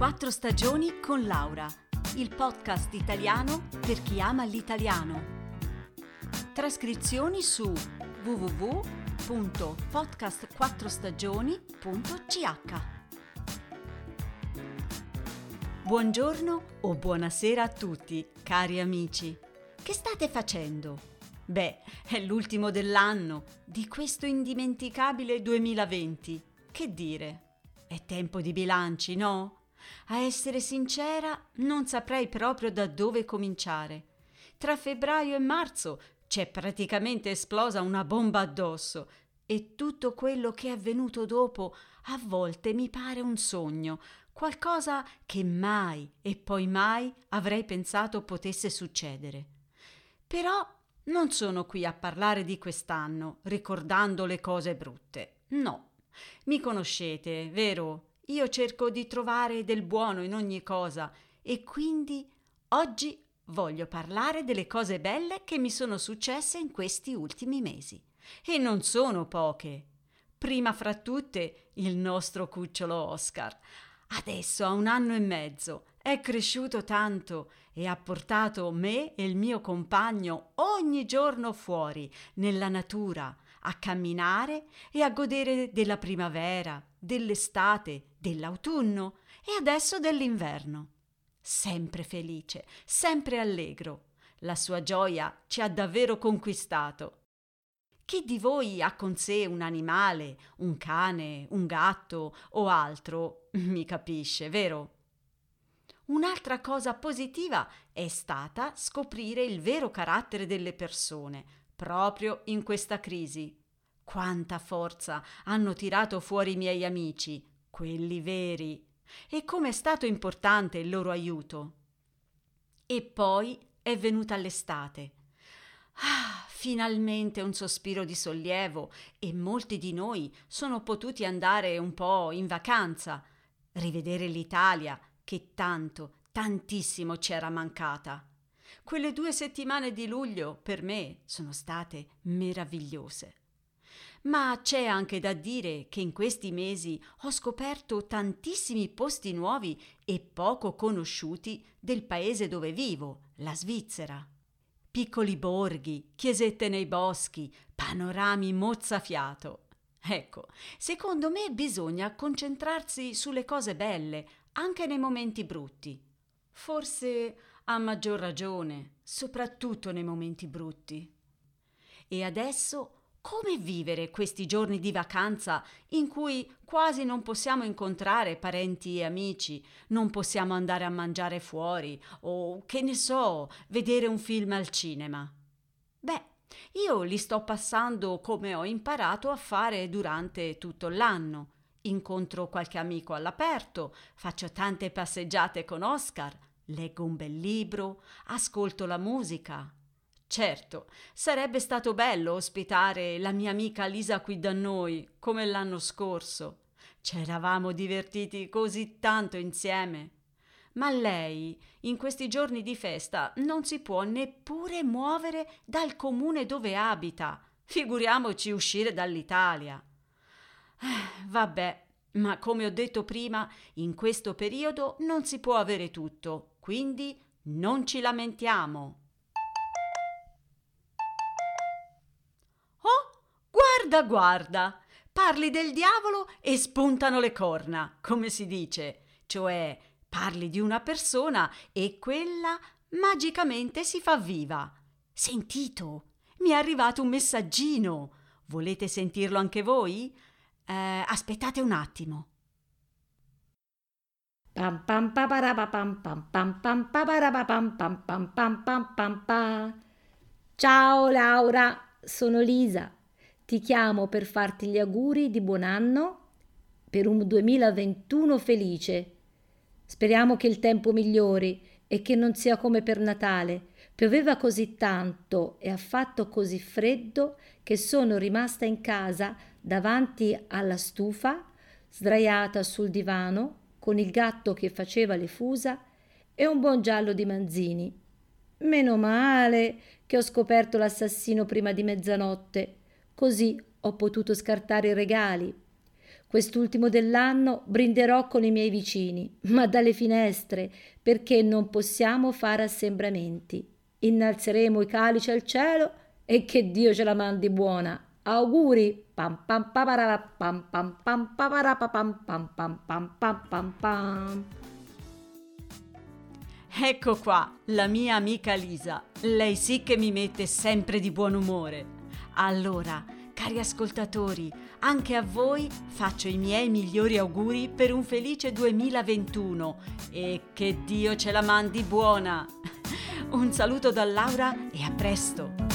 Quattro stagioni con Laura, il podcast italiano per chi ama l'italiano. Trascrizioni su www.podcastquattrostagioni.ch Buongiorno o buonasera a tutti, cari amici. Che state facendo? Beh, è l'ultimo dell'anno, di questo indimenticabile 2020. Che dire? È tempo di bilanci, no? A essere sincera, non saprei proprio da dove cominciare. Tra febbraio e marzo c'è praticamente esplosa una bomba addosso e tutto quello che è avvenuto dopo a volte mi pare un sogno, qualcosa che mai e poi mai avrei pensato potesse succedere. Però non sono qui a parlare di quest'anno, ricordando le cose brutte. No. Mi conoscete, vero? Io cerco di trovare del buono in ogni cosa e quindi oggi voglio parlare delle cose belle che mi sono successe in questi ultimi mesi. E non sono poche. Prima fra tutte il nostro cucciolo Oscar. Adesso ha un anno e mezzo, è cresciuto tanto e ha portato me e il mio compagno ogni giorno fuori, nella natura, a camminare e a godere della primavera, dell'estate, dell'autunno e adesso dell'inverno. Sempre felice, sempre allegro. La sua gioia ci ha davvero conquistato. Chi di voi ha con sé un animale, un cane, un gatto o altro, mi capisce, vero? Un'altra cosa positiva è stata scoprire il vero carattere delle persone, proprio in questa crisi. Quanta forza hanno tirato fuori i miei amici, quelli veri, e come è stato importante il loro aiuto. E poi è venuta l'estate. Ah, finalmente un sospiro di sollievo e molti di noi sono potuti andare un po' in vacanza, rivedere l'Italia che tanto, tantissimo c'era mancata. Quelle due settimane di luglio per me sono state meravigliose. Ma c'è anche da dire che in questi mesi ho scoperto tantissimi posti nuovi e poco conosciuti del paese dove vivo, la Svizzera. Piccoli borghi, chiesette nei boschi, panorami mozzafiato. Ecco, secondo me bisogna concentrarsi sulle cose belle, anche nei momenti brutti. Forse ha maggior ragione, soprattutto nei momenti brutti. E adesso come vivere questi giorni di vacanza in cui quasi non possiamo incontrare parenti e amici, non possiamo andare a mangiare fuori o, che ne so, vedere un film al cinema? Beh, io li sto passando come ho imparato a fare durante tutto l'anno. Incontro qualche amico all'aperto, faccio tante passeggiate con Oscar, leggo un bel libro, ascolto la musica, Certo, sarebbe stato bello ospitare la mia amica Lisa qui da noi, come l'anno scorso. Ci eravamo divertiti così tanto insieme. Ma lei, in questi giorni di festa, non si può neppure muovere dal comune dove abita. Figuriamoci uscire dall'Italia. Eh, vabbè, ma come ho detto prima, in questo periodo non si può avere tutto, quindi non ci lamentiamo. guarda, guarda, parli del diavolo e spuntano le corna, come si dice, cioè parli di una persona e quella magicamente si fa viva. Sentito, mi è arrivato un messaggino. Volete sentirlo anche voi? Eh, aspettate un attimo. Ciao Laura, sono Lisa ti chiamo per farti gli auguri di buon anno per un 2021 felice. Speriamo che il tempo migliori e che non sia come per Natale. Pioveva così tanto e ha fatto così freddo che sono rimasta in casa davanti alla stufa, sdraiata sul divano, con il gatto che faceva le fusa e un buon giallo di manzini. Meno male che ho scoperto l'assassino prima di mezzanotte Così ho potuto scartare i regali. Quest'ultimo dell'anno brinderò con i miei vicini, ma dalle finestre, perché non possiamo fare assembramenti. Innalzeremo i calici al cielo e che Dio ce la mandi buona. Auguri! Pam pam papara pam pam pam papara pam pam pam pam pam pam pam. Ecco qua la mia amica Lisa. Lei sì che mi mette sempre di buon umore. Allora, cari ascoltatori, anche a voi faccio i miei migliori auguri per un felice 2021 e che Dio ce la mandi buona. Un saluto da Laura e a presto.